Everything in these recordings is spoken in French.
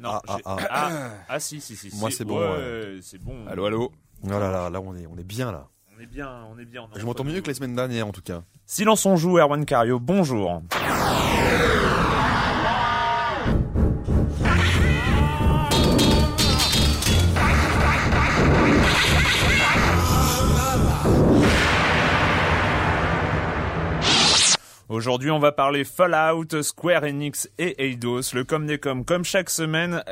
Non, Ah, ah, ah. ah, ah, si, si, si. Moi, c'est bon, Ouais, c'est bon. Allô, allô Oh là là, là on est, on est bien là. On est bien, on est bien. on Je m'entends mieux que la semaine dernière en tout cas. Silence on joue, Erwan Cario, bonjour. Aujourd'hui, on va parler Fallout, Square Enix et Eidos, le com des com comme chaque semaine,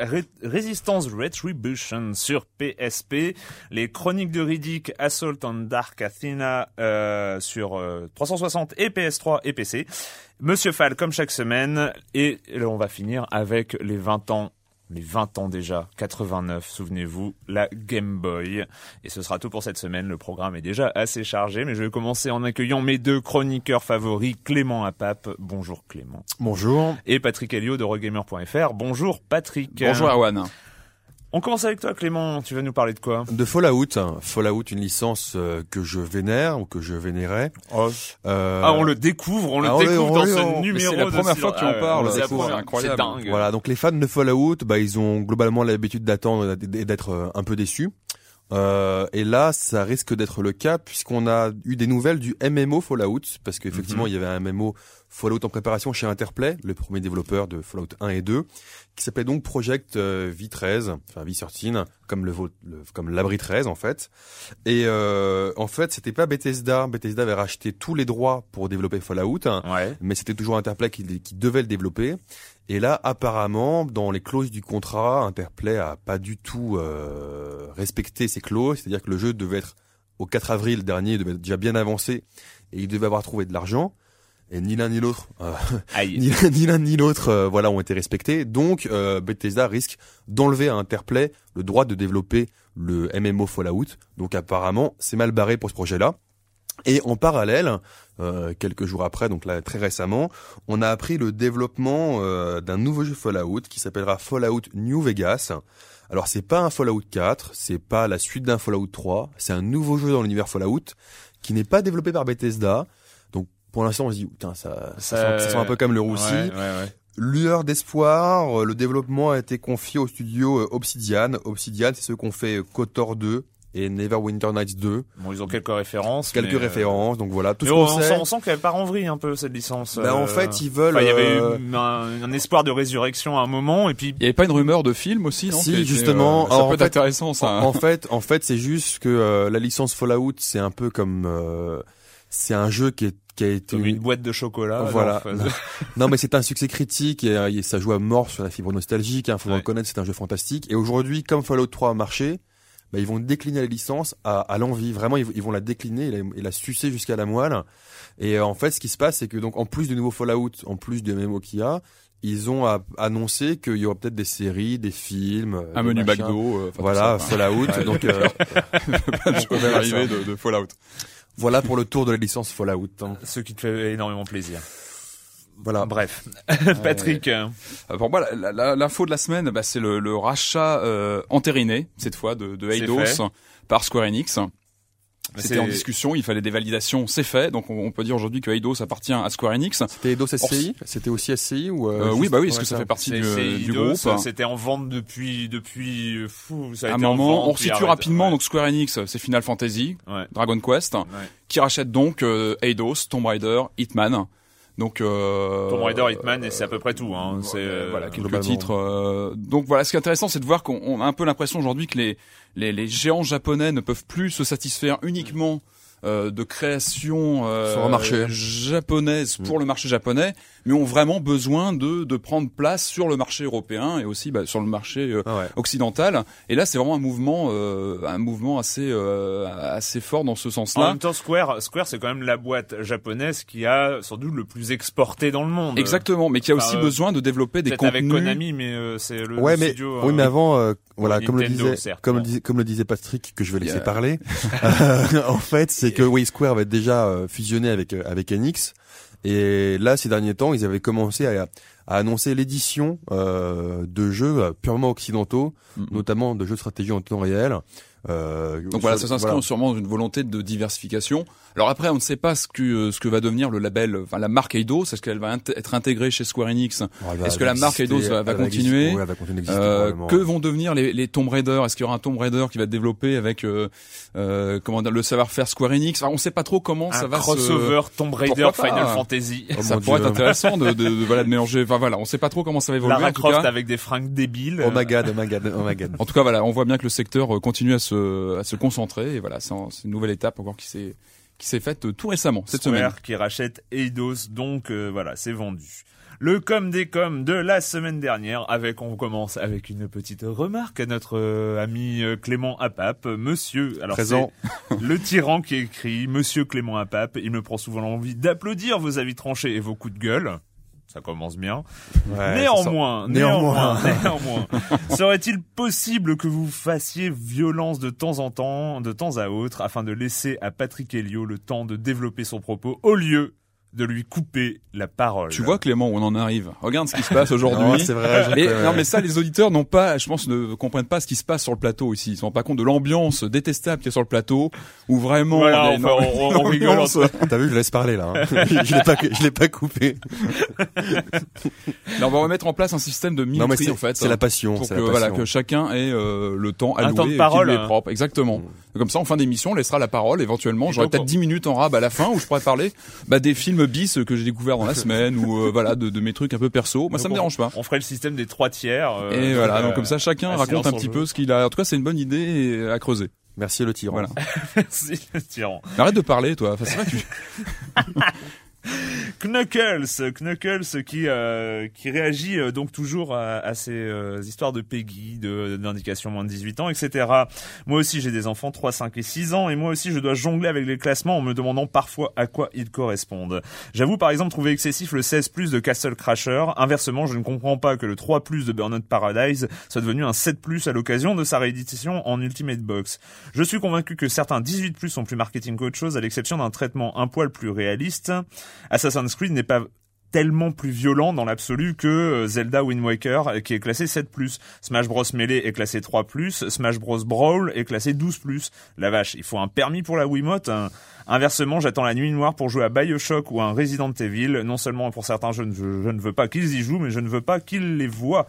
Resistance Retribution sur PSP, les Chroniques de Riddick, Assault on Dark Athena euh, sur euh, 360 et PS3 et PC, Monsieur Fall comme chaque semaine, et on va finir avec les 20 ans les 20 ans déjà, 89, souvenez-vous, la Game Boy. Et ce sera tout pour cette semaine, le programme est déjà assez chargé, mais je vais commencer en accueillant mes deux chroniqueurs favoris, Clément Apap, bonjour Clément, Bonjour. et Patrick Helio de Regamer.fr, bonjour Patrick. Bonjour Erwan. On commence avec toi Clément, tu vas nous parler de quoi De Fallout. Fallout, une licence euh, que je vénère ou que je vénérais. Euh, Ah, on le découvre, on le ah, découvre on dans ce on- numéro c'est la de première fois que tu en Ah, parles, ouais, c'est incroyable. Dingue. Voilà, donc les fans de Fallout, bah, ils ont globalement l'habitude d'attendre et d'être euh, un peu déçus. Euh, et là, ça risque d'être le cas puisqu'on a eu des nouvelles du MMO Fallout, parce qu'effectivement, Mhm. il y avait un MMO Fallout en préparation chez Interplay, le premier développeur de Fallout 1 et 2, qui s'appelait donc Project euh, V13, enfin V13, comme le, comme l'abri 13 en fait. Et euh, en fait, c'était pas Bethesda. Bethesda avait racheté tous les droits pour développer Fallout Ouais. mais c'était toujours Interplay qui, qui devait le développer. Et là, apparemment, dans les clauses du contrat, Interplay a pas du tout euh, respecté ces clauses, c'est-à-dire que le jeu devait être au 4 avril dernier, il devait être déjà bien avancé, et il devait avoir trouvé de l'argent. Et ni l'un ni l'autre, euh, Aïe. ni l'un ni l'un ni l'autre, euh, voilà, ont été respectés. Donc, euh, Bethesda risque d'enlever à Interplay le droit de développer le MMO Fallout. Donc, apparemment, c'est mal barré pour ce projet-là. Et en parallèle, euh, quelques jours après, donc là très récemment, on a appris le développement euh, d'un nouveau jeu Fallout qui s'appellera Fallout New Vegas. Alors c'est pas un Fallout 4, c'est pas la suite d'un Fallout 3, c'est un nouveau jeu dans l'univers Fallout qui n'est pas développé par Bethesda. Donc pour l'instant on se dit putain ça ça, Ça- sent, ça sent un peu comme le roussi. Ouais, ouais, ouais. Lueur d'espoir, le développement a été confié au studio euh, Obsidian. Obsidian, c'est ceux qu'on fait KOTOR 2 et Neverwinter Nights 2. Bon, ils ont quelques références. Quelques mais, euh, références, donc voilà, tout mais ce on, sait. sent, on sent qu'elle part en vrille un peu cette licence. Bah, en euh, fait, ils veulent. enfin, il y avait euh, eu un, un espoir de résurrection à un moment, et puis Il y avait pas une rumeur de film aussi, non Si, était, justement. euh, ça Alors, peut en être fait- intéressant ça. en, en fait, en fait, c'est juste que euh, la licence Fallout, c'est un peu comme, euh, c'est un jeu qui est qui a été comme une boîte de chocolat. Voilà. non mais c'est un succès critique et, et ça joue à mort sur la fibre nostalgique. Hein, faut le Ouais. reconnaître, c'est un jeu fantastique. Et aujourd'hui, comme Fallout 3 a marché, bah, ils vont décliner la licence à, à l'envie. Vraiment, ils, ils vont la décliner et la, et la sucer jusqu'à la moelle. Et euh, en fait, ce qui se passe, c'est que donc en plus du nouveau Fallout, en plus du MMO qu'il y a, ils ont a- annoncé qu'il y aura peut-être des séries, des films, Un des menu machins. McDo. euh, Voilà, ça, Fallout. Ouais. donc euh, on verra arriver de, de Fallout. voilà pour le tour de la licence Fallout. hein. Ce qui te fait énormément plaisir. Voilà. Bref. Patrick. euh, Euh, Pour moi, l'info de la semaine, bah, c'est le, le rachat euh, entériné cette fois de, de Eidos par Square Enix. C'était c'est- en discussion, il fallait des validations, c'est fait. Donc on, peut dire aujourd'hui que Eidos appartient à Square Enix. C'était Eidos SCI C'était aussi SCI ou euh, Euh, oui, bah oui, parce ouais, que ça fait partie du, groupe. C'était en vente depuis, depuis, fou, ça a À un été en moment, vente, on situe arrête. rapidement. Ouais. Donc Square Enix, c'est Final Fantasy, Ouais. Dragon Quest, Ouais. qui rachète donc euh, Eidos, Tomb Raider, Hitman. Donc euh, Tomb Raider, Hitman, et c'est à peu près tout. Hein. C'est Euh, voilà quelques titres. euh, donc voilà, ce qui est intéressant, c'est de voir qu'on on a un peu l'impression aujourd'hui que les, les les géants japonais ne peuvent plus se satisfaire uniquement euh, de création euh, Sur un marché. japonaise pour le marché japonais, mais ont vraiment besoin de de prendre place sur le marché européen et aussi bah, sur le marché euh, Ah ouais. occidental. Et là, c'est vraiment un mouvement euh, un mouvement assez euh, assez fort dans ce En sens-là. même temps, Square, Square, c'est quand même la boîte japonaise qui a sans doute le plus exporté dans le monde. Exactement, mais qui a aussi Enfin, euh, besoin de développer des contenus. avec Konami, mais euh, c'est le, Ouais, le mais studio. oui, euh, mais avant, euh, voilà, comme le disait, certes, comme le disait, comme le disait Patrick, que je vais laisser Yeah. parler. euh, en fait, c'est que oui, Square avait déjà euh, fusionné avec avec Enix, et là, ces derniers temps, ils avaient commencé à, à annoncer l'édition euh, de jeux euh, purement occidentaux, notamment de jeux de stratégie en temps réel. Euh, Donc voilà, ça s'inscrit sûrement dans une volonté de diversification. Alors après, on ne sait pas ce que euh, ce que va devenir le label, enfin la marque Eidos. Est-ce qu'elle va int- être intégrée chez Square Enix? Va- Est-ce que la marque Eidos va- continuer? Ouais, elle va continuer d'exister, Euh, que vont devenir les, les Tomb Raider? Est-ce qu'il y aura un Tomb Raider qui va développer avec euh, euh, comment dire le savoir-faire Square Enix? Enfin, On ne sait pas trop comment un ça va crossover Tomb Raider Final Fantasy. Oh se. Ça mon pourrait Dieu. être intéressant de, de, de- voilà de mélanger. Enfin voilà, on ne sait pas trop comment ça va évoluer. Lara en tout Croft cas. avec des fringues débiles. Oh my god, oh my god, oh my god. En tout cas, voilà, on voit bien que le secteur continue à se, à se concentrer. Et voilà, c'est un- c'est une nouvelle étape encore qui s'est qui s'est faite euh, tout récemment cette Square semaine. qui rachète Eidos, donc euh, voilà, c'est vendu. Le com des com de la semaine dernière, avec on commence avec une petite remarque à notre euh, ami Clément Apap, Monsieur. Alors Présent. c'est le tyran qui écrit Monsieur Clément Apap. Il me prend souvent l'envie d'applaudir vos avis tranchés et vos coups de gueule. Ça commence bien. Ouais, néanmoins, néanmoins, néanmoins, serait-il possible que vous fassiez violence de temps en temps, de temps à autre, afin de laisser à Patrick Helio le temps de développer son propos au lieu de lui couper la parole Tu vois Clément, où on en arrive. Regarde ce qui se passe Non, aujourd'hui. c'est vrai. je- Mais, ouais. non mais ça les auditeurs n'ont pas je pense ne comprennent pas ce qui se passe sur le plateau ici ils se rendent pas compte de l'ambiance détestable qu'il y a sur le plateau où vraiment Voilà, a enfin, on- on rigole. T'as vu, je laisse parler là. hein. je l'ai pas, je l'ai pas coupé. On va remettre en place un système de Non mais minuterie c'est, en fait c'est la passion. pour c'est que la voilà passion. que chacun ait euh, le temps Un alloué temps de qui parole, lui est hein. propre exactement comme ça en fin d'émission on laissera la parole éventuellement j'aurai peut-être on- 10 minutes en rab à la fin où je pourrais parler bah, des films bis que j'ai découvert dans la semaine ou euh, voilà de, de mes trucs un peu perso moi ça me dérange pas On ferait le système des trois tiers. euh, et voilà euh, donc comme ça chacun un raconte un petit jeu. peu ce qu'il a en tout cas c'est une bonne idée à creuser Merci le tyran. Voilà. Merci, le tyran. Mais arrête de parler toi enfin, c'est vrai que tu Knuckles, Knuckles qui euh, qui réagit euh, donc toujours à, à ces euh, histoires de Peggy, de d'indication moins de 18 ans, etc. Moi aussi j'ai des enfants 3, 5 et 6 ans et moi aussi je dois jongler avec les classements en me demandant parfois à quoi ils correspondent. J'avoue par exemple trouver excessif le 16 plus de Castle Crasher. Inversement, je ne comprends pas que le 3 plus de Burnout Paradise soit devenu un 7 plus à l'occasion de sa réédition en Ultimate Box. Je suis convaincu que certains 18 plus sont plus marketing qu'autre chose à l'exception d'un traitement un poil plus réaliste. Assassin's Creed n'est pas tellement plus violent dans l'absolu que euh, Zelda Wind Waker euh, qui est classé 7+. Smash Bros Melee est classé 3+, Smash Bros Brawl est classé 12+. La vache, il faut un permis pour la Wiimote. hein. Inversement, j'attends la nuit noire pour jouer à BioShock ou à Resident Evil. Non seulement pour certains, je ne veux, je ne veux pas qu'ils y jouent, mais je ne veux pas qu'ils les voient.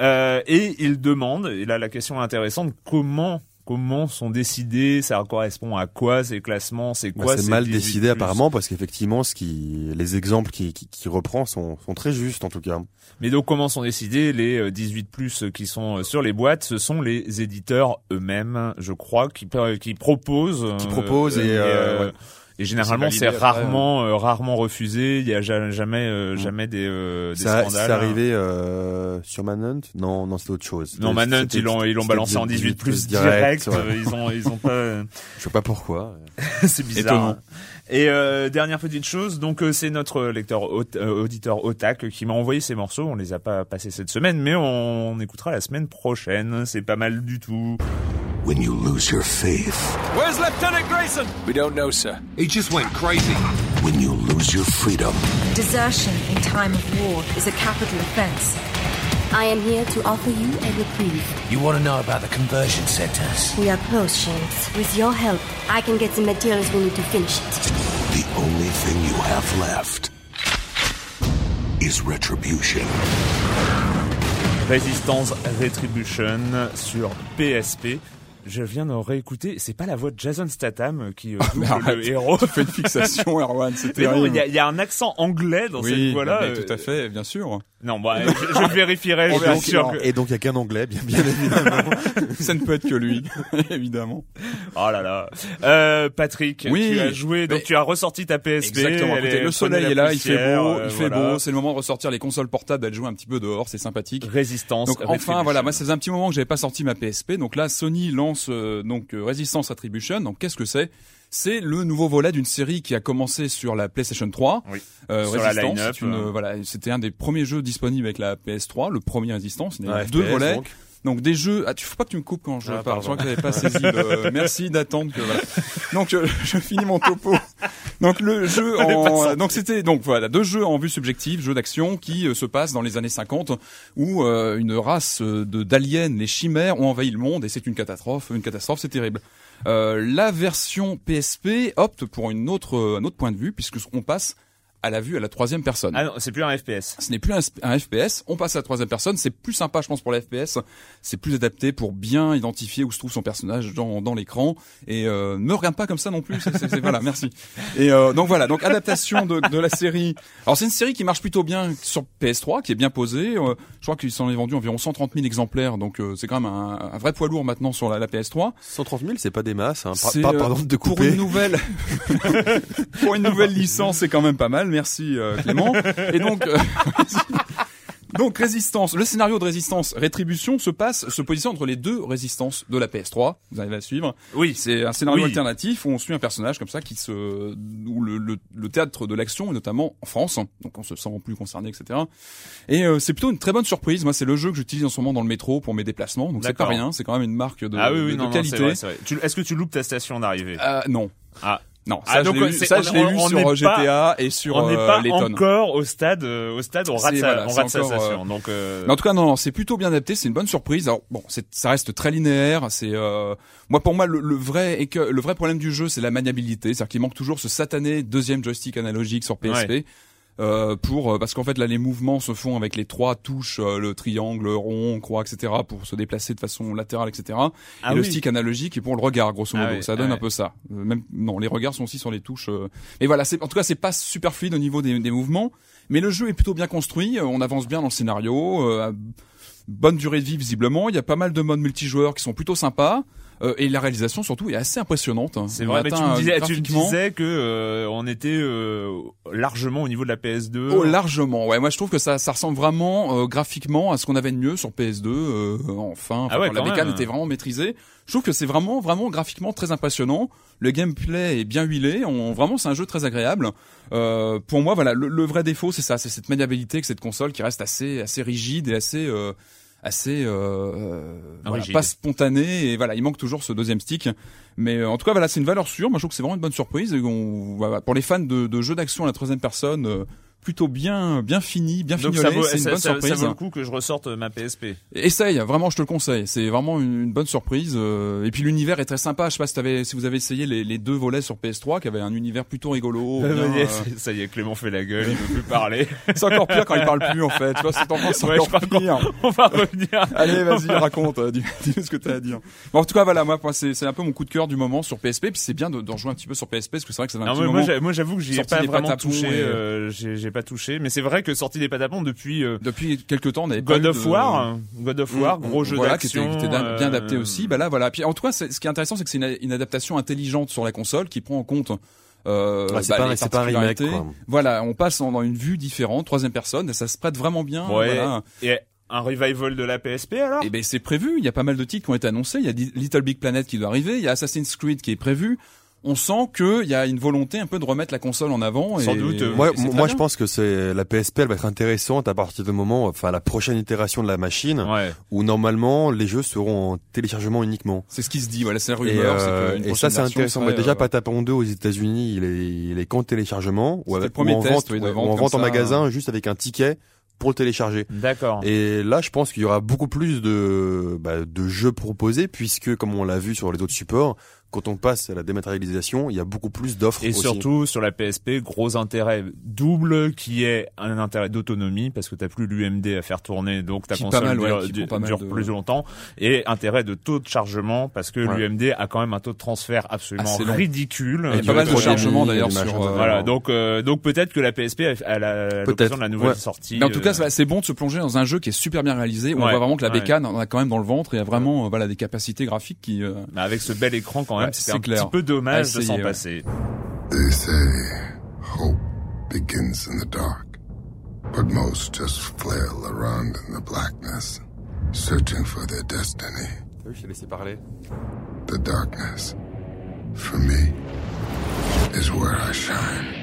Euh, et il demande, et là la question est intéressante, comment comment sont décidés, ça correspond à quoi ces classements, c'est Bah, quoi c'est ces mal 18+. décidé apparemment parce qu'effectivement, ce qui, les exemples qui, qui, qui reprend sont, sont très justes en tout cas. Mais donc comment sont décidés les euh, 18 plus qui sont euh, sur les boîtes? Ce sont les éditeurs eux-mêmes, je crois, qui, euh, qui proposent. Qui euh, proposent et, euh, ouais. Et généralement C'est rarement euh, rarement refusé. Il y a ja- jamais euh, jamais des, euh, des Ça, scandales. c'est arrivé euh, sur Manhunt? Non, non, c'est autre chose. Non, Manhunt, ils l'ont ils l'ont balancé en 18 plus direct. ouais. euh, Ils ont ils ont pas. Je sais pas pourquoi. c'est bizarre. Et euh, dernière petite chose, donc euh, c'est notre lecteur euh, auditeur Otak qui m'a envoyé ces morceaux. On les a pas passés cette semaine, mais on, on écoutera la semaine prochaine. C'est pas mal du tout. When you lose your faith. Where's Lieutenant Grayson? We don't know, sir. He just went crazy. When you lose your freedom. Desertion in time of war is a capital offense. I am here to offer you a reprieve. You want to know about the conversion centers? We are close, James. With your help, I can get the materials we need to finish it. The only thing you have left is retribution. Résistance Retribution sur PSP. Je viens de réécouter, c'est pas la voix de Jason Statham qui euh, double arrête. le héros. Tu fais une fixation, Erwan, c'est terrible. il y, a- il y a un accent anglais dans cette oui, voix-là. euh, tout à fait, bien sûr. Non, bah, je, je vérifierai, suis donc, sûr que... et donc il y a qu'un anglais, bien, bien évidemment. Ça ne peut être que lui, évidemment. Oh là là. Euh, Patrick, Oui, tu as joué, donc tu as ressorti ta PSP. Exactement. Écoutez, le soleil est là, il fait beau, euh, il fait voilà. beau. C'est le moment de ressortir les consoles portables, d'aller jouer un petit peu dehors, c'est sympathique. Résistance. Donc enfin voilà, moi ça faisait un petit moment que j'avais pas sorti ma PSP, donc là Sony lance euh, donc euh, Resistance Attribution. Donc qu'est-ce que c'est? C'est le nouveau volet d'une série qui a commencé sur la PlayStation 3. Oui. Euh, Sur Resistance, une, euh. voilà, c'était un des premiers jeux disponibles avec la PS3, le premier Resistance. Il y a deux FPS, volets. donc. Donc des jeux. Ah, tu faut pas que tu me coupes quand je Ah, parle. Je crois que j'avais pas saisi. le- Merci d'attendre que voilà. Donc euh, je finis mon topo. Donc le jeu en sorti. donc c'était donc voilà deux jeux en vue subjective, jeux d'action qui euh, se passent dans les années 50 où euh, une race euh, de d'aliens, les chimères, ont envahi le monde et c'est une catastrophe. Une catastrophe, c'est terrible. Euh, la version PSP opte pour une autre euh, un autre point de vue puisque on passe à la vue à la troisième personne. Ah non, c'est plus un FPS. Ce n'est plus un, un FPS, on passe à la troisième personne, c'est plus sympa je pense pour la FPS, c'est plus adapté pour bien identifier où se trouve son personnage dans, dans l'écran et euh, ne regarde pas comme ça non plus, c'est, c'est- c'est- voilà, merci. Et euh, donc voilà, donc adaptation de, de la série. Alors c'est une série qui marche plutôt bien sur PS3, qui est bien posée, euh, je crois qu'il s'en est vendu environ 130 000 exemplaires, donc euh, c'est quand même un, un vrai poids lourd maintenant sur la, la PS3. 130 000, c'est pas des masses. Hein. Par- C'est, pas- euh, pardon de te pour couper. une nouvelle pour une nouvelle licence c'est quand même pas mal merci euh, Clément. Et donc euh, donc résistance. Le scénario de résistance rétribution se passe se positionne entre les deux résistances de la PS3 vous allez la suivre. Oui. c'est un scénario Oui. alternatif où on suit un personnage comme ça qui se où le, le, le théâtre de l'action est notamment en France donc on se sent plus concerné etc et euh, c'est plutôt une très bonne surprise. Moi c'est le jeu que j'utilise en ce moment dans le métro pour mes déplacements donc c'est pas rien. C'est quand même une marque de, ah oui, de- oui, de non, non, qualité. Est-ce que tu loupes ta station d'arrivée? Euh, non. Ah. Non, Ah, ça, donc, je l'ai eu, on- eu on sur n'est euh, pas- GTA et sur On n'est euh, pas tonnes. encore au stade, euh, au stade, on rate, sa, voilà, on rate sa encore, station. euh, Donc, euh, Mais en tout cas, non, non, c'est plutôt bien adapté. C'est une bonne surprise. Alors bon, ça reste très linéaire. C'est euh, moi pour moi le, le vrai et que le vrai problème du jeu, c'est la maniabilité. C'est-à-dire qu'il manque toujours ce satané deuxième joystick analogique sur PSP. Euh, pour euh, parce qu'en fait là les mouvements se font avec les trois touches euh, le triangle le rond croix etc pour se déplacer de façon latérale etc Ah et le stick analogique est pour le regard grosso Ah modo. oui, ça ah donne un ouais. peu ça. Même non les regards sont aussi sur les touches euh. mais voilà c'est en tout cas c'est pas super fluide au niveau des, des mouvements mais le jeu est plutôt bien construit on avance bien dans le scénario euh, bonne durée de vie visiblement. Il y a pas mal de modes multijoueurs qui sont plutôt sympas euh, et la réalisation surtout est assez impressionnante hein. c'est vrai, mais tu me euh, disais, tu me disais que euh, on était euh, largement au niveau de la PS2. Oh largement, ouais. Moi je trouve que ça, ça ressemble vraiment euh, graphiquement à ce qu'on avait de mieux sur PS2. euh, enfin, Ah ouais, quand la quand même. était vraiment maîtrisée. Je trouve que c'est vraiment, vraiment graphiquement très impressionnant. Le gameplay est bien huilé. On, vraiment, c'est un jeu très agréable. Euh, pour moi, voilà, le, le vrai défaut, c'est ça, c'est cette maniabilité que cette console qui reste assez, assez rigide et assez. Assez euh, euh, voilà, pas spontané et voilà il manque toujours ce deuxième stick. Mais euh, en tout cas voilà c'est une valeur sûre. Moi je trouve que c'est vraiment une bonne surprise. Et on, voilà, pour les fans de, de jeux d'action à la troisième personne euh, plutôt bien bien fini bien Donc fignolé c'est une ça, bonne ça- surprise ça vaut le coup que je ressorte ma PSP. essaye vraiment je te le conseille c'est vraiment une, une bonne surprise euh, et puis l'univers est très sympa je sais pas si, t'avais- si vous avez essayé les, les deux volets sur PS3 qui avaient un univers plutôt rigolo bien, Ça y est, euh, ça y est, Clément fait la gueule, il veut plus parler. c'est encore pire quand il parle plus en fait tu vois c'est Ouais, encore pire On va revenir. Allez, vas-y, raconte, euh, dis, dis-nous ce que t'as à dire. Bon, en tout cas, voilà, moi, c'est, un peu mon coup de cœur du moment sur PSP, puis c'est bien de, de rejouer un petit peu sur PSP, parce que c'est vrai que ça un Non, petit moi, moment. moi, j'a- moi, j'avoue que j'y ai pas vraiment touché. et- euh, j'ai j'ai pas touché, mais c'est vrai que sorti des patapons depuis euh, Depuis quelques temps, on avait pas God of de- War, God of War, Mm, gros jeu voilà, qui était, d'action, qui était bien, bien euh, adapté aussi. Bah là, voilà. Puis en tout cas, ce qui est intéressant, c'est que c'est une, une adaptation intelligente sur la console qui prend en compte. Euh, Ouais, c'est bah, pas- les c'est pas un remake. Voilà, on passe dans une vue différente, troisième personne, et ça se prête vraiment bien. Ouais. Voilà. Et un revival de la PSP alors? Eh ben c'est prévu, il y a pas mal de titres qui ont été annoncés, il y a Little Big Planet qui doit arriver, il y a Assassin's Creed qui est prévu. On sent qu'il y a une volonté un peu de remettre la console en avant. Sans et- doute, euh, et Moi, je pense que c'est la PSP, elle va être intéressante à partir du moment, enfin la prochaine itération de la machine, Ouais. où normalement les jeux seront en téléchargement uniquement. C'est ce qui se dit, voilà, c'est la Et, rumeur. euh, et ça c'est intéressant. serait, Mais déjà euh, Patapon 2 aux États-Unis, il est, il est qu'en téléchargement ou, avec, le ou en test, vente, oui, de ouais, vente ou en vente en magasin juste avec un ticket pour le télécharger. D'accord. Et là, je pense qu'il y aura beaucoup plus de, bah, de jeux proposés puisque, comme on l'a vu sur les autres supports, quand on passe à la dématérialisation, il y a beaucoup plus d'offres. Et aussi. surtout sur la PSP, gros intérêt double qui est un intérêt d'autonomie parce que t'as plus l'UMD à faire tourner, donc ta Qui console pas mal, ouais, dure, qui dure- prend pas mal dure de- plus longtemps. Et intérêt de taux de chargement parce que Ouais. l'UMD a quand même un taux de transfert absolument Assez ridicule. Il y a du pas mal de chargement et d'ailleurs sur. euh, Voilà, donc euh, donc peut-être que la PSP a, a la- l'occasion de la nouvelle ouais. sortie. Mais en tout euh, cas, c'est- c'est bon de se plonger dans un jeu qui est super bien réalisé. Où on Ouais, voit vraiment que la ouais. bécane on a quand même dans le ventre et a vraiment euh, voilà des capacités graphiques qui. euh, mais avec ce bel écran quand même, Ouais, c'était c'est un clair. petit peu dommage de s'en ouais. passer. They say hope begins in the dark, but most just flail around in the blackness, searching for their destiny. T'as vu, je t'ai laissé parler. The darkness, for me, is where I shine.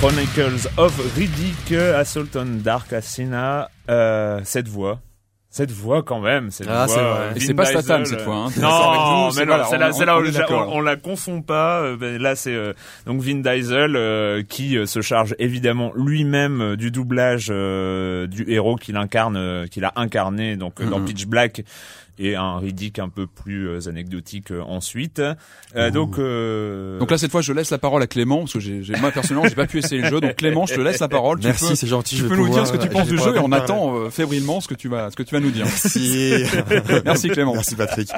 Chronicles of Riddick, Assault on Dark Asina, euh, cette voix. Cette voix quand même, cette Ah, voix. c'est vrai. euh, Et c'est pas Statham, cette fois, hein. Non, vous, mais voilà, c'est là, on- là on on, on la confond pas. euh, ben, là, c'est euh, donc Vin Diesel euh, qui euh, se charge évidemment lui-même euh, du doublage euh, du héros qu'il incarne, euh, qu'il a incarné donc euh, dans Mhm. Pitch Black et un Riddick un peu plus euh, anecdotique euh, ensuite. Euh, donc euh, Donc là, cette fois, je laisse la parole à Clément parce que j'ai, j'ai- moi personnellement, j'ai pas pu essayer le jeu. Donc Clément, je te laisse la parole. Tu Merci, peux- c'est gentil. Tu peux nous dire ce que tu penses du jeu et on attend euh, fébrilement ce que tu vas, ce que tu vas nous dire. Merci. Merci Clément. Merci Patrick.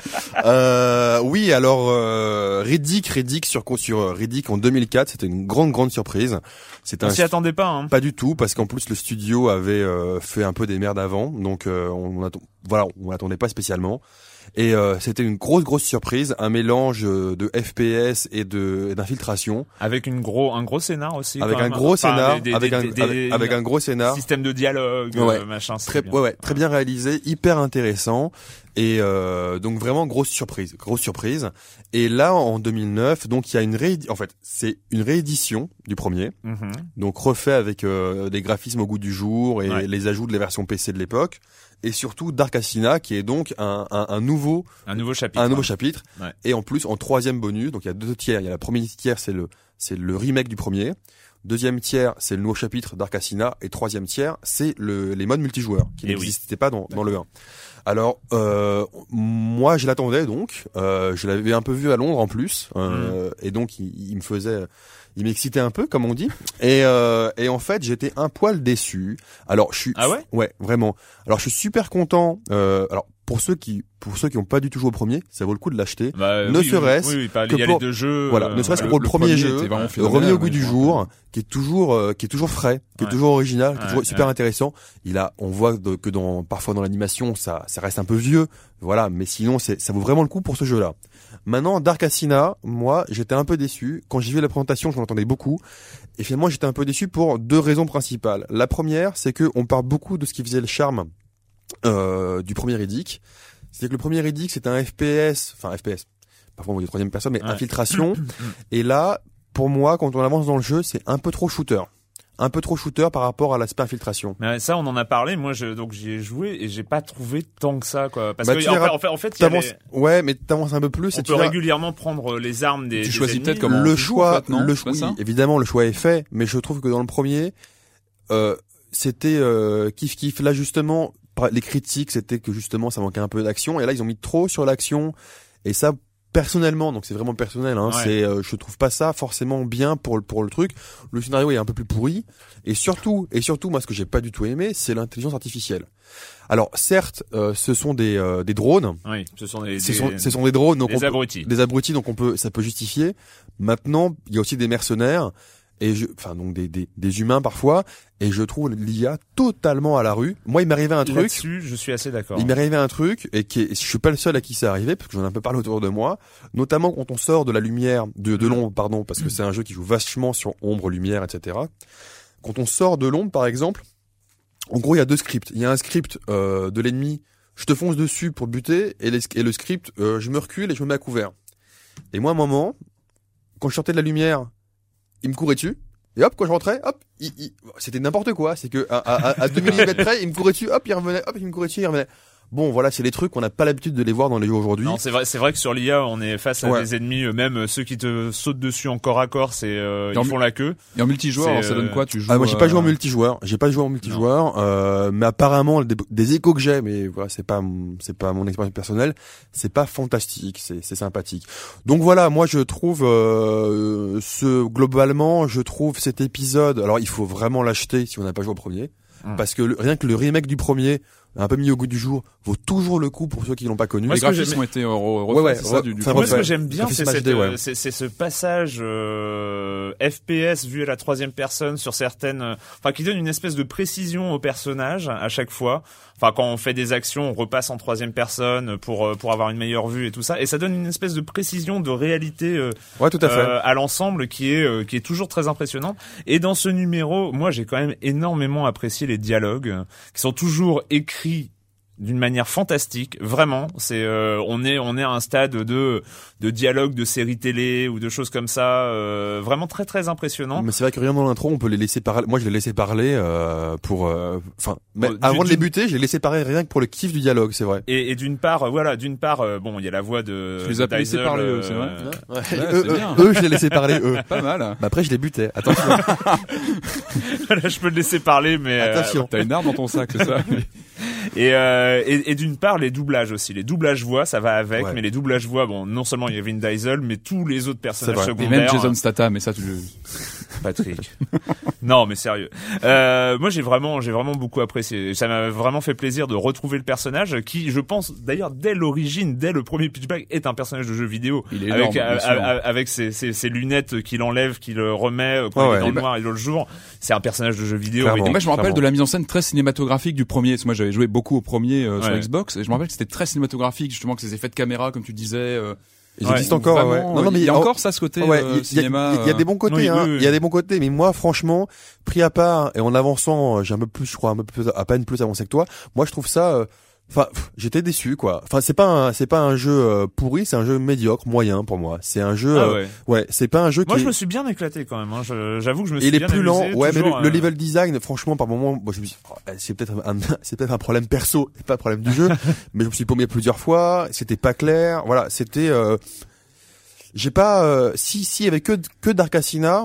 Euh, oui, alors euh, Riddick, Riddick sur sur Riddick en 2004, c'était une grande grande surprise. C'est on un s'y attendait pas. Hein. pas du tout parce qu'en plus le studio avait euh, fait un peu des merdes avant, donc euh, on atten- voilà, on l'attendait pas spécialement. Et euh, c'était une grosse grosse surprise, un mélange euh, de FPS et de d'infiltration, Avec une gros, un gros scénar aussi. avec un gros scénar, avec, un, gros scénar. système de dialogue, Ouais. machin. Très, bien. ouais, ouais, très bien réalisé, hyper intéressant et euh, donc vraiment grosse surprise, grosse surprise. Et là en 2009, donc il y a une réédi- en fait c'est une réédition du premier, Mhm. donc refait avec euh, des graphismes au goût du jour et Ouais. les ajouts de la version PC de l'époque, et surtout Dark Asina qui est donc un, un, un nouveau Un nouveau chapitre. un nouveau hein. chapitre Ouais. et en plus en troisième bonus, donc il y a deux tiers, il y a la première tiers c'est le c'est le remake du premier. Deuxième tiers, c'est le nouveau chapitre d'Arc Asina. Et troisième tiers, c'est le, les modes multijoueurs qui Eh oui. n'existaient pas dans, dans le 1. Alors, euh, moi, je l'attendais donc. Euh, je l'avais un peu vu à Londres en plus, Mm. euh, et donc il, il me faisait, il m'excitait un peu, comme on dit. Et, euh, et en fait, j'étais un poil déçu. Alors, je suis, Ah ouais? Ouais, vraiment. Alors, je suis super content. Euh, alors, pour ceux qui, pour ceux qui n'ont pas du tout joué au premier, ça vaut le coup de l'acheter. Bah, Ne oui, serait-ce oui, que il y a pour- les deux jeux. Voilà, euh, ne serait-ce que pour le, premier, premier jeu, euh, remis au goût du jour, qui est toujours, euh, qui est toujours frais, qui est toujours original, qui est Ouais, toujours super intéressant. Il a, on voit de- que dans, parfois dans l'animation, ça, ça reste un peu vieux, voilà, mais sinon, c'est, ça vaut vraiment le coup pour ce jeu-là. Maintenant, Dark Asina, moi, j'étais un peu déçu. Quand j'ai vu la présentation, je m'entendais beaucoup. Et finalement, j'étais un peu déçu pour deux raisons principales. La première, c'est que on parle beaucoup de ce qui faisait le charme euh, du premier Riddick. C'est que le premier Riddick, c'était un FPS, enfin FPS, parfois on voit des troisième personne, mais Ouais. infiltration. et là, pour moi, quand on avance dans le jeu, c'est un peu trop shooter. Un peu trop shooter par rapport à l'aspect infiltration. Mais ça, on en a parlé. Moi, je, donc j'y ai joué et j'ai pas trouvé tant que ça, quoi. Parce Bah, que tu en fait, en fait, en fait, les- ouais, mais t'avances un peu plus. on et peut régulièrement prendre les armes des. Tu des choisis ennemis. peut-être comment le tu joues, choix, en fait, non le C'est choix, oui, évidemment, le choix est fait, mais je trouve que dans le premier, euh, c'était euh, kiff kiff. Là, justement, les critiques, c'était que justement, ça manquait un peu d'action, et là, ils ont mis trop sur l'action, et ça, personnellement, donc c'est vraiment personnel, hein, Ouais. c'est, euh, je trouve pas ça forcément bien pour le pour le truc. Le scénario est un peu plus pourri, et surtout, et surtout, moi, ce que j'ai pas du tout aimé, c'est l'intelligence artificielle. Alors, certes, euh, ce sont des euh, des drones, Oui, ce sont des. ce des- sont ce sont des drones, donc des on abrutis. des abrutis, donc on peut, ça peut justifier. Maintenant, il y a aussi des mercenaires. Et je, enfin donc des, des, des humains parfois, et je trouve l'IA totalement à la rue. Moi, il m'est arrivé un truc. Là-dessus, je suis assez d'accord. Il m'est arrivé un truc et qui est, je suis pas le seul à qui c'est arrivé parce que j'en ai un peu parlé autour de moi, notamment quand on sort de la lumière, de, de l'ombre, pardon, parce que c'est un jeu qui joue vachement sur ombre, lumière, etc. Quand on sort de l'ombre, par exemple, en gros, il y a deux scripts. Il y a un script euh, de l'ennemi, je te fonce dessus pour buter, et, les- et le script, euh, je me recule et je me mets à couvert. Et moi, à un moment, quand je sortais de la lumière, il me courait dessus. Et hop, quand je rentrais, hop, c'était n'importe quoi. C'est que à, à, à 2 mm près, il me courait dessus, hop, il revenait, hop, il me courait dessus, il revenait. Bon, voilà, c'est les trucs qu'on n'a pas l'habitude de les voir dans les jeux aujourd'hui. Non, c'est vrai, c'est vrai que sur l'IA, on est face à Ouais. des ennemis, euh, même euh, ceux qui te sautent dessus en corps à corps, c'est euh, ils font la queue. Et en multijoueur, alors, ça donne euh, quoi? Tu joues Ah, moi, j'ai pas joué en multijoueur. J'ai pas joué en multijoueur, euh, mais apparemment des, des échos que j'ai, mais voilà, c'est pas mon- c'est pas mon expérience personnelle. C'est pas fantastique, c'est c'est sympathique. Donc voilà, moi je trouve euh, ce globalement, je trouve cet épisode. Alors il faut vraiment l'acheter si on n'a pas joué au premier, Hum. parce que le- rien que le remake du premier, un peu mis au goût du jour, vaut toujours le coup pour ceux qui l'ont pas connu. Moi, Les ce que graphismes ont été re- Ouais, refaits, ouais, c'est ça, du, du enfin. Moi, ce que j'aime bien, c'est ouais. ce passage euh, FPS vu à la troisième personne sur certaines, euh, enfin qui donne une espèce de précision au personnage à chaque fois. Enfin, quand on fait des actions, on repasse en troisième personne pour euh, pour avoir une meilleure vue et tout ça, et ça donne une espèce de précision, de réalité euh, Ouais, tout à fait. euh, à l'ensemble qui est qui est toujours très impressionnante. Et dans ce numéro, moi j'ai quand même énormément apprécié les dialogues qui sont toujours écrits d'une manière fantastique, vraiment. C'est euh, on est on est à un stade de de dialogue de séries télé ou de choses comme ça, euh, vraiment très très impressionnant. Mais c'est vrai que rien dans l'intro, on peut les laisser parler. Moi, je les laissé parler euh, pour. euh, Enfin, mais Bon, du- avant de les buter, je les laissé parler rien que pour le kiff du dialogue, c'est vrai. Et, et d'une part, euh, voilà, d'une part, euh, bon, il y a la voix de. Tu les as de laissés parler, euh, eux, c'est vrai Ouais, c'est eux, eux, bien. eux, je les laissé parler eux. Pas mal. Bah après, je les butais. Attention, Là, je peux le laisser parler, mais euh, attention. T'as une arme dans ton sac, c'est ça? Et, euh, et, et d'une part, les doublages aussi. Les doublages voix, ça va avec, Ouais. mais les doublages voix, bon, non seulement il y a Vin Diesel, mais tous les autres personnages vrai. Et secondaires. même Jason Statham, mais ça, tu le... Patrick. non, mais sérieux. Euh, moi, j'ai vraiment, j'ai vraiment beaucoup apprécié. Ça m'a vraiment fait plaisir de retrouver le personnage qui, je pense, d'ailleurs, dès l'origine, dès le premier pitchback, est un personnage de jeu vidéo. Il est avec, énorme, a- sûr. a- avec ses, ses, ses lunettes qu'il enlève, qu'il remet euh, quand Ouais, il est dans le noir et le jour. C'est un personnage de jeu vidéo. Et moi, je me rappelle de la mise en scène très cinématographique du premier. Parce que moi, j'avais joué beaucoup au premier euh, sur Ouais. Xbox, et je me rappelle que c'était très cinématographique, justement, que ces effets de caméra, comme tu disais. euh, Ils Ouais. existent encore. ouais. vraiment, Non, non, mais il y a encore ça, ce côté ouais, euh, il y a- cinéma. il y, a des euh, bons côtés, hein. oui, oui. Il y a des bons côtés, mais moi, franchement, pris à part et en avançant, euh, j'ai un peu plus, je crois, un peu plus, à peine plus avancé que toi. Moi, je trouve ça. euh, Enfin, j'étais déçu, quoi. Enfin, c'est pas, un, c'est pas un jeu euh, pourri, c'est un jeu médiocre, moyen pour moi. C'est un jeu. Ah euh, ouais. ouais, c'est pas un jeu Moi, qui. je est- me suis bien éclaté quand même. Hein. J'avoue que je me suis il est bien plus lent. amusé, Ouais, mais le, euh, level design, franchement, par moment, moi, je me suis, dit, oh, c'est peut-être un, c'est peut-être un problème perso, c'est pas un problème du jeu, mais je me suis paumé plusieurs fois, c'était pas clair, voilà, c'était, euh, j'ai pas, euh, si, si, il y avait que, que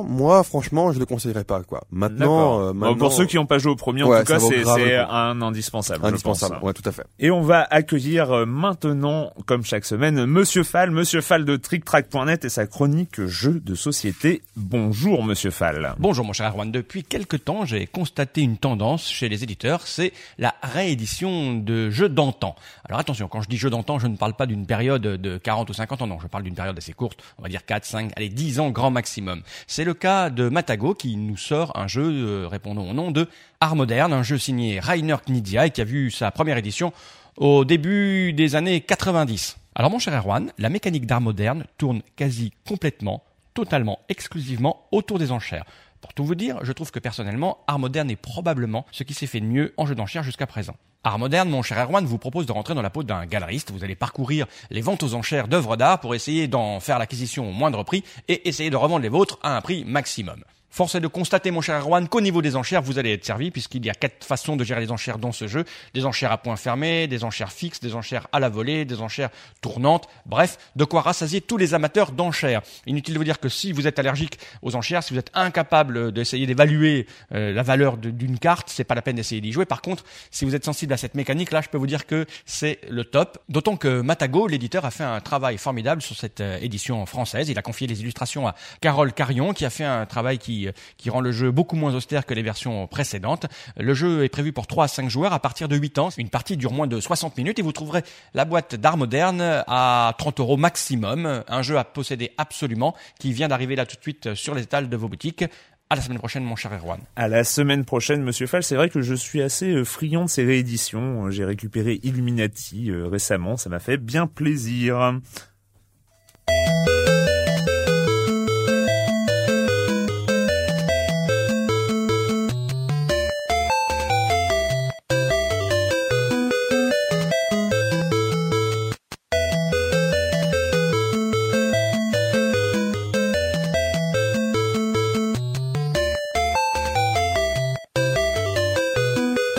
moi, franchement, je le conseillerais pas, quoi. Maintenant, euh, Bon, maintenant pour ceux qui n'ont pas joué au premier, en tout cas, c'est un indispensable. je indispensable, pense. ouais, tout à fait. Et on va accueillir euh, maintenant, comme chaque semaine, Monsieur Fall, Monsieur Fall de TrickTrack.net et sa chronique jeux de société. Bonjour Monsieur Fall. Bonjour mon cher Erwan, depuis quelque temps j'ai constaté une tendance chez les éditeurs, c'est la réédition de jeux d'antan. Alors attention, quand je dis jeux d'antan, je ne parle pas d'une période de 40 ou 50 ans, non, je parle d'une période assez courte, on va dire 4, 5, allez 10 ans grand maximum. C'est le cas de Matago qui nous sort un jeu euh, répondant au nom de Art Moderne, un jeu signé Rainer Knizia et qui a vu sa première édition au début des années 90. Alors mon cher Erwan, la mécanique d'art moderne tourne quasi complètement, totalement, exclusivement autour des enchères. Pour tout vous dire, je trouve que personnellement, Art Moderne est probablement ce qui s'est fait de mieux en jeu d'enchères jusqu'à présent. Art Moderne, mon cher Erwan, vous propose de rentrer dans la peau d'un galeriste. Vous allez parcourir les ventes aux enchères d'œuvres d'art pour essayer d'en faire l'acquisition au moindre prix et essayer de revendre les vôtres à un prix maximum. Force est de constater, mon cher Erwan, qu'au niveau des enchères, vous allez être servi, puisqu'il y a quatre façons de gérer les enchères dans ce jeu. Des enchères à point fermé, des enchères fixes, des enchères à la volée, des enchères tournantes. Bref, de quoi rassasier tous les amateurs d'enchères. Inutile de vous dire que si vous êtes allergique aux enchères, si vous êtes incapable d'essayer d'évaluer euh, la valeur d'une carte, c'est pas la peine d'essayer d'y jouer. Par contre, si vous êtes sensible à cette mécanique, là, je peux vous dire que c'est le top. D'autant que Matago, l'éditeur, a fait un travail formidable sur cette euh, édition française. Il a confié les illustrations à Carole Carion, qui a fait un travail qui, euh, qui rend le jeu beaucoup moins austère que les versions précédentes. Le jeu est prévu pour 3 à 5 joueurs à partir de 8 ans. Une partie dure moins de 60 minutes et vous trouverez la boîte d'art moderne à 30 euros maximum. Un jeu à posséder absolument qui vient d'arriver là tout de suite sur les étals de vos boutiques. À la semaine prochaine, mon cher Erwan. À la semaine prochaine, Monsieur Fall. C'est vrai que je suis assez euh, friand de ces rééditions. J'ai récupéré Illuminati euh, récemment. Ça m'a fait bien plaisir.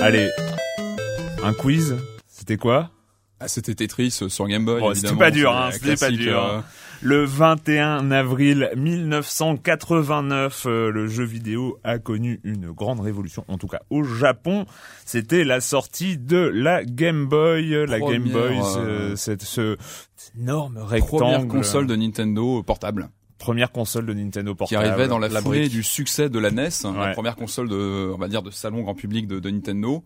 Allez, un quiz. C'était quoi? Ah, c'était Tetris euh, sur Game Boy. Bon, c'était évidemment. pas dur, C'est hein, c'était pas dur. euh, Le 21 avril 1989, euh, le jeu vidéo a connu une grande révolution, en tout cas au Japon. C'était la sortie de la Game Boy. La Game Boy, euh, ce- cette ce énorme rectangle. Première console de Nintendo portable. Première console de Nintendo qui portable. arrivait dans la, La foulée brique. du succès de la NES, hein, la première console de, on va dire, de salon grand public de, de Nintendo.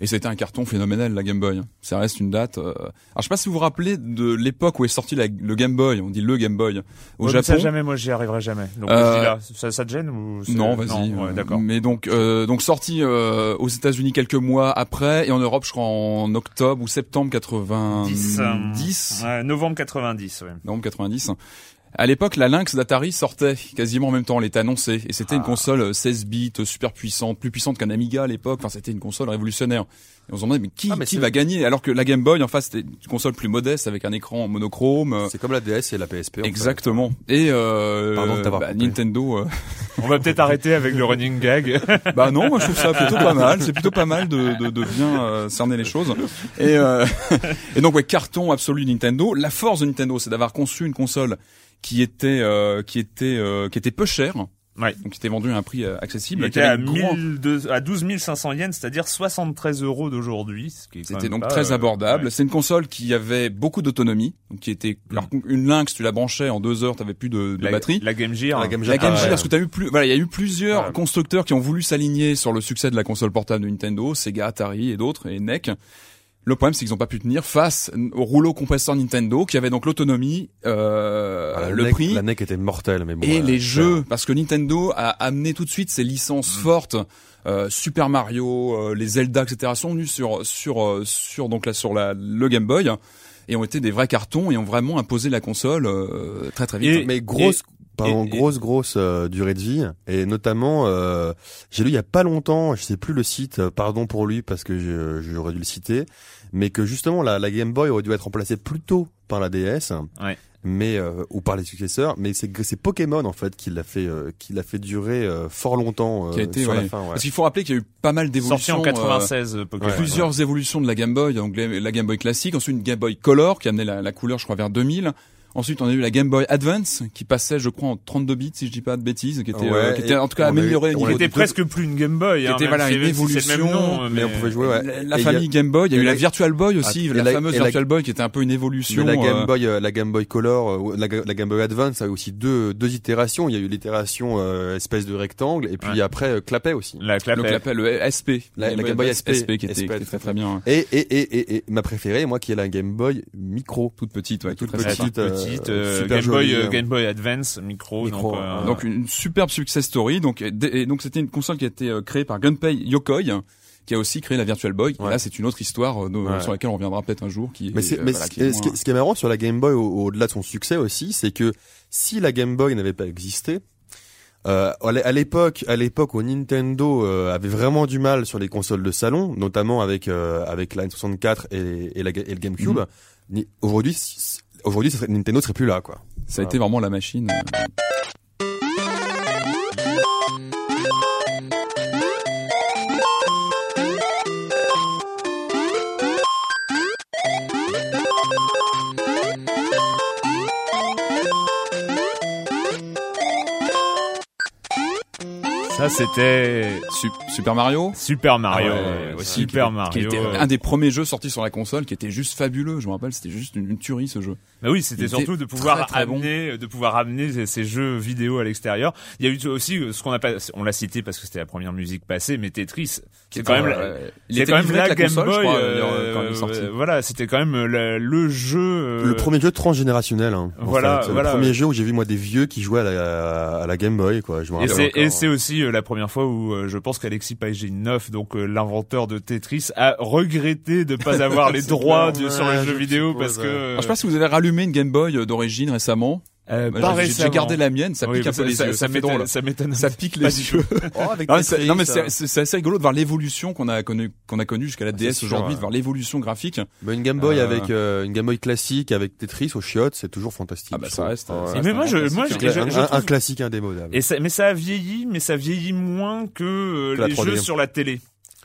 Et c'était un carton phénoménal, la Game Boy. Ça reste une date. euh, Alors, je sais pas si vous vous rappelez de l'époque où est sorti la- le Game Boy. On dit le Game Boy au Ouais, mais ça, Japon. jamais, moi, j'y arriverai jamais. Donc, Euh, je dis là, ça, ça te gêne ou Non, vas-y. ouais, d'accord. Mais donc, euh, donc sorti euh, aux États-Unis quelques mois après et en Europe, je crois en octobre ou septembre 90. 10, euh, ouais, novembre 90, ouais. novembre 90. À l'époque, la Lynx d'Atari sortait quasiment en même temps, elle était annoncée. Et c'était une Ah. console euh, 16 bits, euh, super puissante, plus puissante qu'un Amiga à l'époque. Enfin, c'était une console révolutionnaire. Et on se demandait, mais qui, Ah, mais qui va gagner? Alors que la Game Boy, en face, c'était une console plus modeste avec un écran monochrome. euh, C'est comme la DS et la PSP. en fait. Exactement. Et euh, Pardon de t'avoir bah. Nintendo. euh, On va peut-être arrêter avec le running gag. bah non, moi je trouve ça plutôt pas mal. C'est plutôt pas mal de, de, de bien euh, cerner les choses. Et, euh, et donc ouais, carton absolu Nintendo. La force de Nintendo, c'est d'avoir conçu une console qui était euh, qui était euh, qui était peu chère. Ouais. Donc qui était vendue à un prix euh, Il accessible. qui était à, avait une grand- 1002 à 12 500 yens, c'est-à-dire 73 euros d'aujourd'hui. C'était donc pas, très euh, abordable. ouais. C'est une console qui avait beaucoup d'autonomie, donc qui était alors, une Lynx, tu la branchais en deux heures, t'avais plus de, de La, batterie. La Game Gear. La Game La Game Ah, Gear, ouais. parce que t'as eu plus, voilà, il y a eu plusieurs Ouais. constructeurs qui ont voulu s'aligner sur le succès de la console portable de Nintendo, Sega, Atari et d'autres, et NEC. Le problème, c'est qu'ils n'ont pas pu tenir face au rouleau compresseur Nintendo, qui avait donc l'autonomie, euh, Ah, la le NEC prix La NEC était mortelle, mais bon. et euh, les cher. jeux, parce que Nintendo a amené tout de suite ses licences Mm. fortes. euh, Super Mario, euh, les Zelda, etc. sont venus sur sur euh, sur donc là sur la le Game Boy et ont été des vrais cartons et ont vraiment imposé la console euh, très très vite. Et- Mais grosse, et- et- grosse, grosse euh, durée de vie. Et notamment, euh, j'ai lu il y a pas longtemps, je sais plus le site, euh, pardon pour lui parce que j'aurais dû le citer, mais que justement la, la Game Boy aurait dû être remplacée plus tôt par la DS. Ouais. Mais euh, ou par les successeurs, mais c'est c'est Pokémon en fait qui l'a fait euh, qui l'a fait durer euh, fort longtemps euh, Qui a été, sur ouais. la fin. Ouais. Parce qu'il faut rappeler qu'il y a eu pas mal d'évolutions. en euh, 96, euh, Pokémon. plusieurs évolutions de la Game Boy, donc la la Game Boy classique, ensuite une Game Boy Color qui amenait la, la couleur, je crois, vers 2000. Ensuite, on a eu la Game Boy Advance qui passait, je crois, en 32 bits, si je dis pas de bêtises, qui était, Ouais, euh, qui était en tout cas améliorée C'était de- presque plus une Game Boy. Qui hein, était, voilà, une si évolution, nom, mais on pouvait jouer. Ouais. La, a- famille Game Boy, il y a eu la la- Virtual Boy aussi, Ah, la, fameuse la- Virtual Boy qui était un peu une évolution. Mais la Game euh, Boy, euh, la Game Boy Color, euh, la, la Game Boy Advance a eu aussi deux deux itérations. Il y a eu l'itération euh, espèce de rectangle et puis Ouais. après euh, clapet aussi. La le, clapet. clapet, le SP, La- la Game Boy SP, SP qui était, qui était très très bien, Et, et, et, et, et ma préférée, moi, qui est la Game Boy Micro. toute petite, ouais, Toute petite, euh, euh, Game Boy, euh, hein. Game Boy Advance micro. Micro, donc, Donc une superbe success story. Donc et, donc c'était une console qui a été créée par Gunpei Yokoi qui a aussi créé la Virtual Boy. Et là, c'est une autre histoire euh, Ouais. sur laquelle on reviendra peut-être un jour. Qui Mais, est, c'est, euh, mais voilà, ce, qui est ce qui, moins- ce qui est marrant sur la Game Boy, au- au-delà de son succès aussi, c'est que si la Game Boy n'avait pas existé, euh, à l'é- à l'époque, à l'époque où Nintendo euh, avait vraiment du mal sur les consoles de salon, notamment avec euh, avec la N64 et, et, la, et le GameCube, Mhm. ni- aujourd'hui, aujourd'hui, Nintendo serait plus là, quoi. Ça a été vraiment la machine. Ça, c'était su- Super Mario. Super Mario, Ah ouais, Super qui- Mario. qui était un des premiers jeux sortis sur la console, qui était juste fabuleux. Je me rappelle, c'était juste une, une tuerie ce jeu. Bah oui, c'était surtout était de pouvoir très, très bon. amener, de pouvoir amener ces, ces jeux vidéo à l'extérieur. Il y a eu aussi euh, ce qu'on a pas, on l'a cité parce que c'était la première musique passée, mais Tetris, c'est quand même. Il était quand même la Game console, Boy. crois, euh, quand il est sorti. euh, voilà, c'était quand même le, le jeu. euh, Le premier jeu transgénérationnel. Hein, en Voilà, fait. voilà. Le premier jeu où j'ai vu moi des vieux qui jouaient à la, à la Game Boy, quoi. Je me Et rappelle c'est, encore. et c'est aussi euh, la première fois où euh, je pense qu'Alexis Pajinov, donc euh, l'inventeur de Tetris, a regretté de pas avoir les droits du- sur ouais, les je jeux vidéo suppose, parce que. Alors, je sais pas si vous avez rallumé une Game Boy euh, d'origine récemment. Euh, pas j'ai- gardé la mienne, ça Oui, pique un ça- peu les ça- yeux. Ça fait m'étonne, drôle. ça m'étonne. Ça pique les du yeux. Oh, avec Non, mais c'est- Tetris, non, mais ça. c'est assez rigolo de voir l'évolution qu'on a connu qu'on a connu jusqu'à la c'est DS aujourd'hui, ouais. de voir l'évolution graphique. Bah, une Game Boy Euh, avec euh, une Game Boy classique avec Tetris au chiottes, c'est toujours fantastique. Ah bah ça reste. Ouais. ça Mais moi, un je- moi, classique. je- un, je un- trouve- un classique indémodable. Et ça, mais ça a vieilli, mais ça vieillit moins que, euh, les 3D. jeux sur la télé.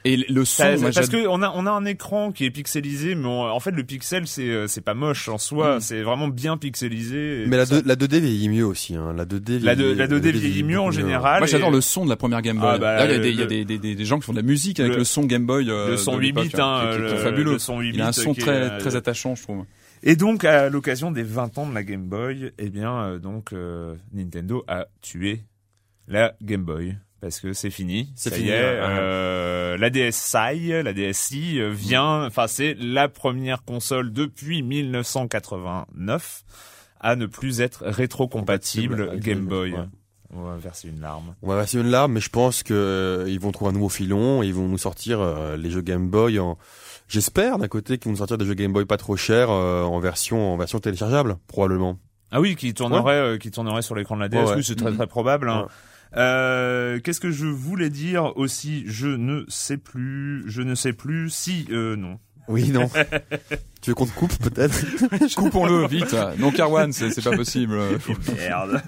Et le son, Ça- moi, parce que on a on a un écran qui est pixelisé, mais on- en fait le pixel c'est euh, c'est pas moche en soi, Mm. c'est vraiment bien pixelisé. Mais la, deux- la 2D vieillit mieux aussi. Hein. La 2D La vieillit, la 2D vieillit mieux en général. moi j'adore et- le son de la première Game Boy. Ah, bah, D'ailleurs, il y a, le- des, il y a des, des, des, des gens qui font de la musique avec le- le, son Game Boy. euh, le son de 8 l'époque, bits, hein, qui est- qui est le- fabuleux. le son 8 Il a un son qui est, très euh, très attachant, je trouve. Et donc à l'occasion des 20 ans de la Game Boy, eh bien euh, donc euh, Nintendo a tué la Game Boy parce que c'est fini. C'est fini, euh, la DSi, la DSi euh, vient, enfin c'est la première console depuis 1989 à ne plus être rétro-compatible Game Boy. ouais. On va verser une larme. On va verser une larme, mais je pense que euh, ils vont trouver un nouveau filon et ils vont nous sortir euh, les jeux Game Boy en. J'espère d'un côté qu'ils vont nous sortir des jeux Game Boy pas trop chers euh, en version en version téléchargeable probablement. Ah oui, qui tournerait, qui tournerait sur l'écran de la DS. Ouais, ouais. Oui, c'est très Mhm. très probable. hein. Euh, Qu'est-ce que je voulais dire aussi? Je ne sais plus. Je ne sais plus. Si, euh, non. Oui non. tu veux qu'on te coupe peut-être? Coupons-le vite. Non, Carwan, c'est pas possible. Merde.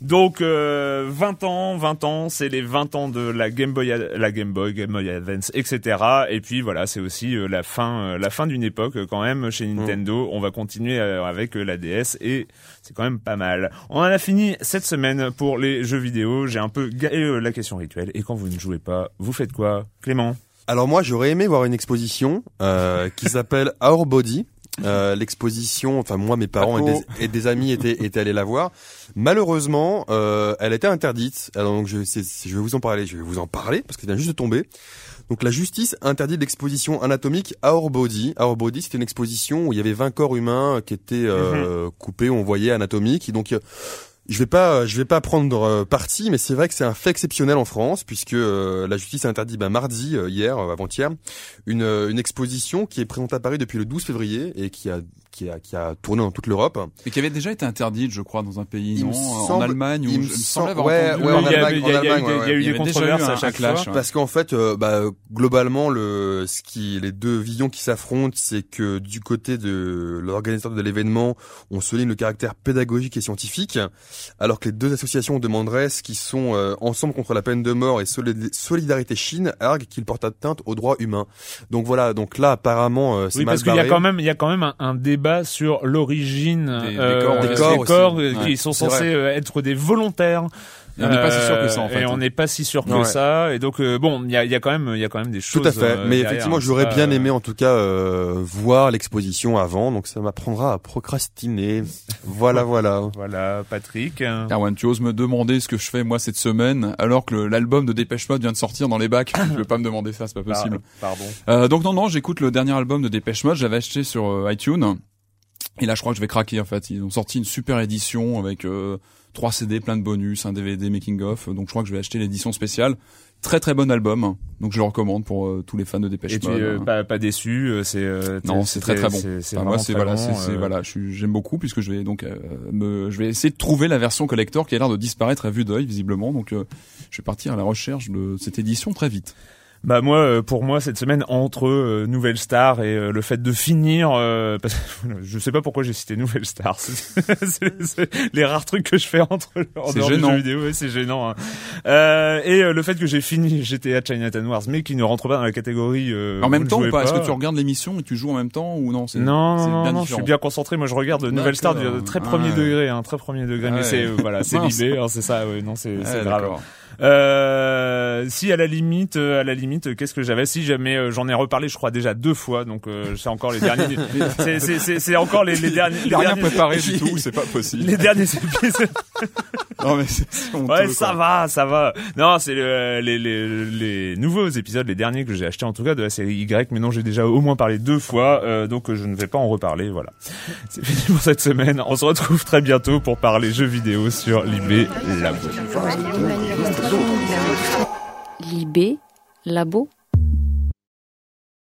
Donc euh, 20 ans, 20 ans, c'est les 20 ans de la Game Boy, la Game Boy, Game Boy Advance, etc. Et puis voilà, c'est aussi euh, la fin, euh, la fin d'une époque euh, quand même chez Nintendo. On va continuer avec la DS et c'est quand même pas mal. On en a fini cette semaine pour les jeux vidéo. J'ai un peu gagné euh, la question rituelle. Et quand vous ne jouez pas, vous faites quoi, Clément? Alors moi j'aurais aimé voir une exposition euh, qui s'appelle Our Body. Euh, l'exposition, enfin moi mes parents et des, et des amis étaient, étaient allés la voir. Malheureusement, euh, elle était interdite. Alors donc je, je vais vous en parler, je vais vous en parler parce que ça vient juste de tomber. Donc la justice interdit l'exposition anatomique Our Body. Our Body, c'était une exposition où il y avait 20 corps humains qui étaient euh, coupés, on voyait anatomiques. Et donc euh, je vais pas, je vais pas prendre euh, parti, mais c'est vrai que c'est un fait exceptionnel en France puisque euh, la justice a interdit ben, mardi, euh, hier, euh, avant-hier, une, euh, une exposition qui est présentée à Paris depuis le 12 février et qui a qui a qui a tourné dans toute l'Europe. Et qui avait déjà été interdite, je crois, dans un pays, Il non En Allemagne, il me semble avoir ouais, entendu. ouais, en il y a- Allemagne, il y a- il y a en eu Allemagne, des- il y a eu controverses à chaque clash. Parce qu'en fait, euh, bah, globalement, le, ce qui, les deux visions qui s'affrontent, c'est que du côté de l'organisateur de l'événement, on souligne le caractère pédagogique et scientifique, alors que les deux associations demanderaient ce qui sont euh, ensemble contre la peine de mort et Solid- Solidarité Chine arguent qu'ils portent atteinte aux droits humains. Donc voilà, donc là apparemment, euh, c'est Oui, mal parce qu'il y a quand même, il y a quand même un, un débat sur l'origine Des- des euh, corps, des des corps euh, qui Ouais, sont censés vrai. euh, être des volontaires. Et on n'est pas si sûr que ça, en Euh, fait. Et on n'est pas si sûr que Ouais. ça. Et donc euh, bon, il y a, il y a quand même, il y a quand même des choses. Tout à fait. euh, Mais derrière, effectivement, hein, j'aurais bien pas, aimé en tout cas euh, voir l'exposition avant, donc ça m'apprendra à procrastiner. voilà, voilà. Voilà, Patrick. hein. Erwan, tu oses me demander ce que je fais moi cette semaine, alors que l'album de Dépêche Mode vient de sortir dans les bacs. je peux pas me demander ça, c'est pas possible. Par- Pardon. Euh, donc non, non, j'écoute le dernier album de Dépêche Mode, j'avais acheté sur euh, iTunes. Et là, je crois que je vais craquer en fait. Ils ont sorti une super édition avec euh, trois CD, plein de bonus, un DVD making of. Donc je crois que je vais acheter l'édition spéciale. Très très bon album. Donc je le recommande pour euh, tous les fans de Dépêche Et tu es euh, pas, pas déçu, euh, c'est euh, Non, c'est très très bon. C'est c'est Enfin, moi, c'est voilà, c'est voilà, j'aime beaucoup puisque je vais donc euh, me, je vais essayer de trouver la version collector qui a l'air de disparaître à vue d'œil visiblement. Donc, euh, je vais partir à la recherche de cette édition très vite. Bah moi, euh, pour moi, cette semaine entre euh, Nouvelle Star et euh, le fait de finir, euh, parce que je sais pas pourquoi j'ai cité Nouvelle Star. C'est c'est- c'est les rares trucs que je fais entre en dehors du jeu vidéo, ouais, c'est gênant. hein. Euh, et euh, le fait que j'ai fini GTA Chinatown Wars, mais qui ne rentre pas dans la catégorie. euh, en même temps ou pas, Est-ce que tu regardes l'émission et tu joues en même temps ou non? C'est- non, non, non, je suis bien concentré. Moi, je regarde Nouvelle Star du très Ah premier ouais. degré, hein, très premier degré. Ah mais ouais. c'est voilà, c'est libé, hein, c'est ça. Ouais, non, c'est c'est grave. Euh, si à la limite, euh, à la limite, euh, qu'est-ce que j'avais Si jamais euh, j'en ai reparlé, je crois déjà deux fois, donc euh, c'est encore les derniers. c'est- c'est c'est- c'est encore les, les derniers. Les rien derniers- préparé du tout, c'est pas possible. Les derniers épisodes. Non mais c'est Ouais, quoi. ça va, ça va. Non, c'est le- les, les, les nouveaux épisodes, les derniers que j'ai achetés en tout cas de la série Y, mais non, j'ai déjà au moins parlé deux fois, euh, donc je ne vais pas en reparler, voilà. C'est fini pour cette semaine. On se retrouve très bientôt pour parler jeux vidéo sur l'IB Labo. Libé, labo,